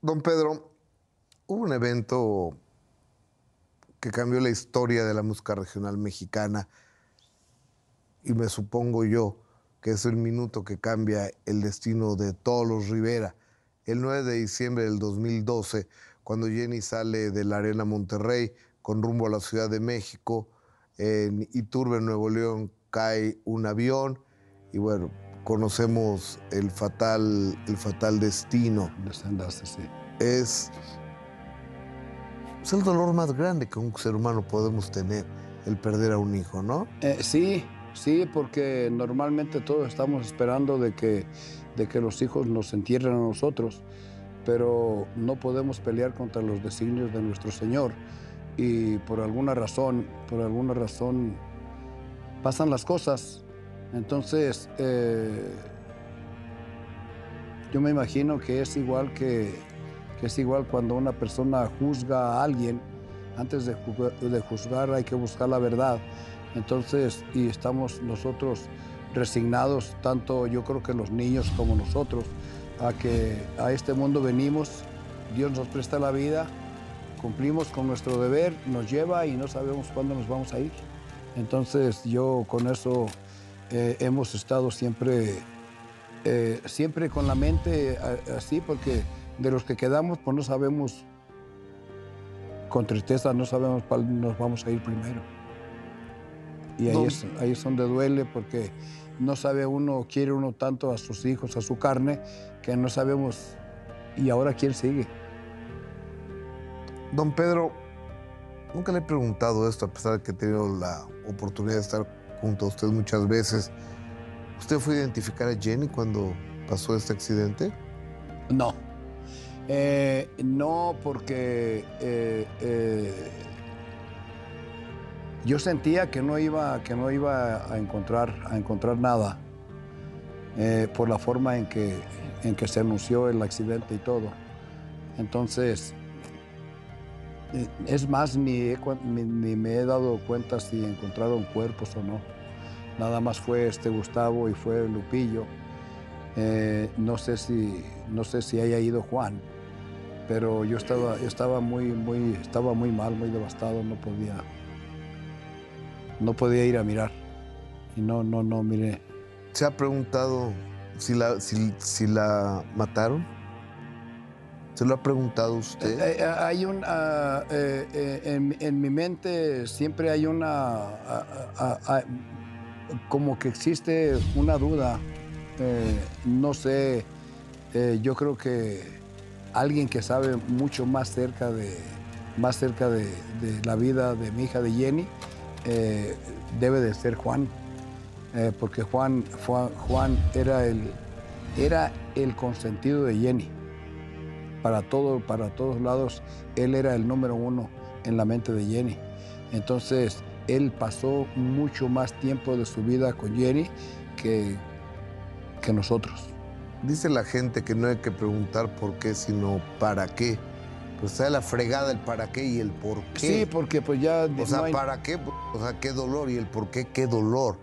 Don Pedro, hubo un evento que cambió la historia de la música regional mexicana y me supongo yo que es el minuto que cambia el destino de todos los Rivera. El 9 de diciembre del 2012, cuando Jenny sale de la Arena Monterrey con rumbo a la Ciudad de México, en Iturbe, Nuevo León, cae un avión y bueno, conocemos el fatal, el fatal destino. Es, es el dolor más grande que un ser humano podemos tener, el perder a un hijo, ¿no? Eh, sí, sí, porque normalmente todos estamos esperando de que, de que los hijos nos entierren a nosotros, pero no podemos pelear contra los designios de nuestro Señor. Y por alguna razón, por alguna razón, pasan las cosas entonces, eh, yo me imagino que es igual que, es igual cuando una persona juzga a alguien, antes de, de juzgar hay que buscar la verdad. Entonces, y estamos nosotros resignados, tanto yo creo que los niños como nosotros, a que a este mundo venimos, Dios nos presta la vida, cumplimos con nuestro deber, nos lleva y no sabemos cuándo nos vamos a ir. Entonces yo con eso eh, hemos estado siempre, eh, siempre con la mente así, porque de los que quedamos, pues no sabemos, con tristeza, no sabemos cuál nos vamos a ir primero. Y ahí es, ahí es donde duele, porque no sabe uno, quiere uno tanto a sus hijos, a su carne, que no sabemos, ¿y ahora quién sigue? Don Pedro, nunca le he preguntado esto, a pesar de que he tenido la oportunidad de estar junto a usted muchas veces. ¿Usted fue a identificar a Jenny cuando pasó este accidente? No. Eh, no, porque eh, eh, yo sentía que no iba, que no iba a encontrar, a encontrar nada por la forma en que, en que se anunció el accidente y todo. Entonces, es más, ni, ni, me he dado cuenta si encontraron cuerpos o no. Nada más fue este Gustavo y fue Lupillo. Eh, no, sé si, no sé si haya ido Juan, pero yo estaba, estaba, muy, muy, estaba muy mal, muy devastado, no podía, no podía ir a mirar. Y no, no, no, mire. ¿Se ha preguntado si la, si la mataron? ¿Se lo ha preguntado usted? Eh, eh, hay un, ah, eh, en, mi mente siempre hay una, ah, ah, como que existe una duda. no sé, yo creo que alguien que sabe mucho más cerca de, más cerca de, la vida de mi hija de Jenny debe de ser Juan, porque Juan, Juan era, el, era el consentido de Jenny para, todo, para todos lados, él era el número uno en la mente de Jenny. Entonces, él pasó mucho más tiempo de su vida con Jenny que, que nosotros. Dice la gente que no hay que preguntar por qué, sino para qué. Pues está la fregada el para qué y el por qué. Sí, porque pues ya... O sea, ¿para qué? O sea, qué dolor y el por qué, qué dolor.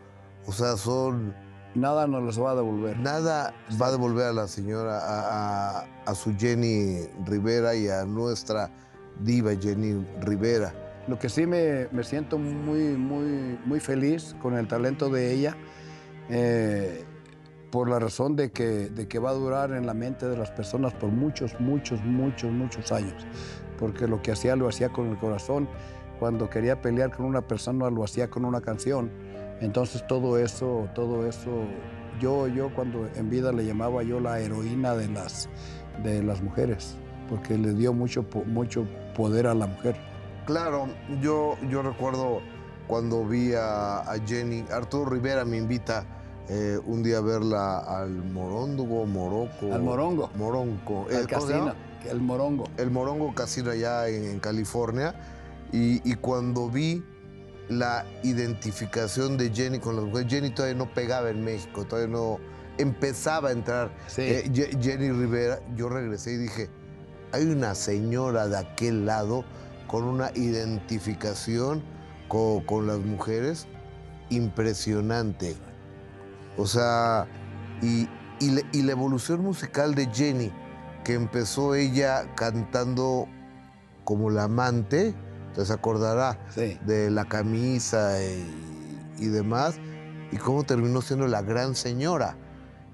O sea, son Nada nos los va a devolver. Nada va a devolver a la señora, a, su Jenny Rivera y a nuestra diva Jenny Rivera. Lo que sí me, siento muy, muy, muy feliz con el talento de ella, eh, por la razón de que, de que va a durar en la mente de las personas por muchos, muchos, muchos, muchos años. Porque lo que hacía lo hacía con el corazón. Cuando quería pelear con una persona lo hacía con una canción entonces todo eso, todo eso, yo, yo cuando en vida le llamaba yo la heroína de las, de las mujeres, porque le dio mucho, mucho poder a la mujer. Claro, yo, yo recuerdo cuando vi a, Jenny, Arturo Rivera me invita eh, un día a verla al Moróndugo, Morocco. Al Morongo. Moronco. El casino, el Morongo. El Morongo Casino allá en, California. Y, y, cuando vi la identificación de Jenny con las mujeres. Jenny todavía no pegaba en México, todavía no empezaba a entrar. Eh, Jenny Rivera, yo regresé y dije, hay una señora de aquel lado con una identificación con, las mujeres impresionante. O sea, y, la, evolución musical de Jenny que empezó ella cantando como la amante, entonces acordará Sí. de la camisa y, y demás, y cómo terminó siendo la gran señora.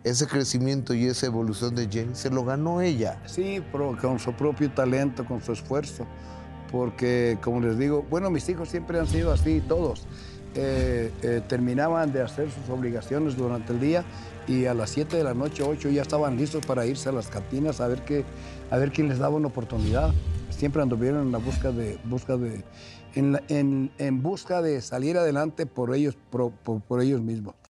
Ese crecimiento y esa evolución de Jenny se lo ganó ella. Sí, pero con su propio talento, con su esfuerzo. Porque, como les digo, bueno, mis hijos siempre han sido así, todos. Eh, eh, terminaban de hacer sus obligaciones durante el día y a las 7 de la noche, 8 ya estaban listos para irse a las cantinas a ver, qué, a ver quién les daba una oportunidad. Siempre anduvieron en la busca de, busca de, en, en- en busca de salir adelante por ellos, por- por ellos mismos.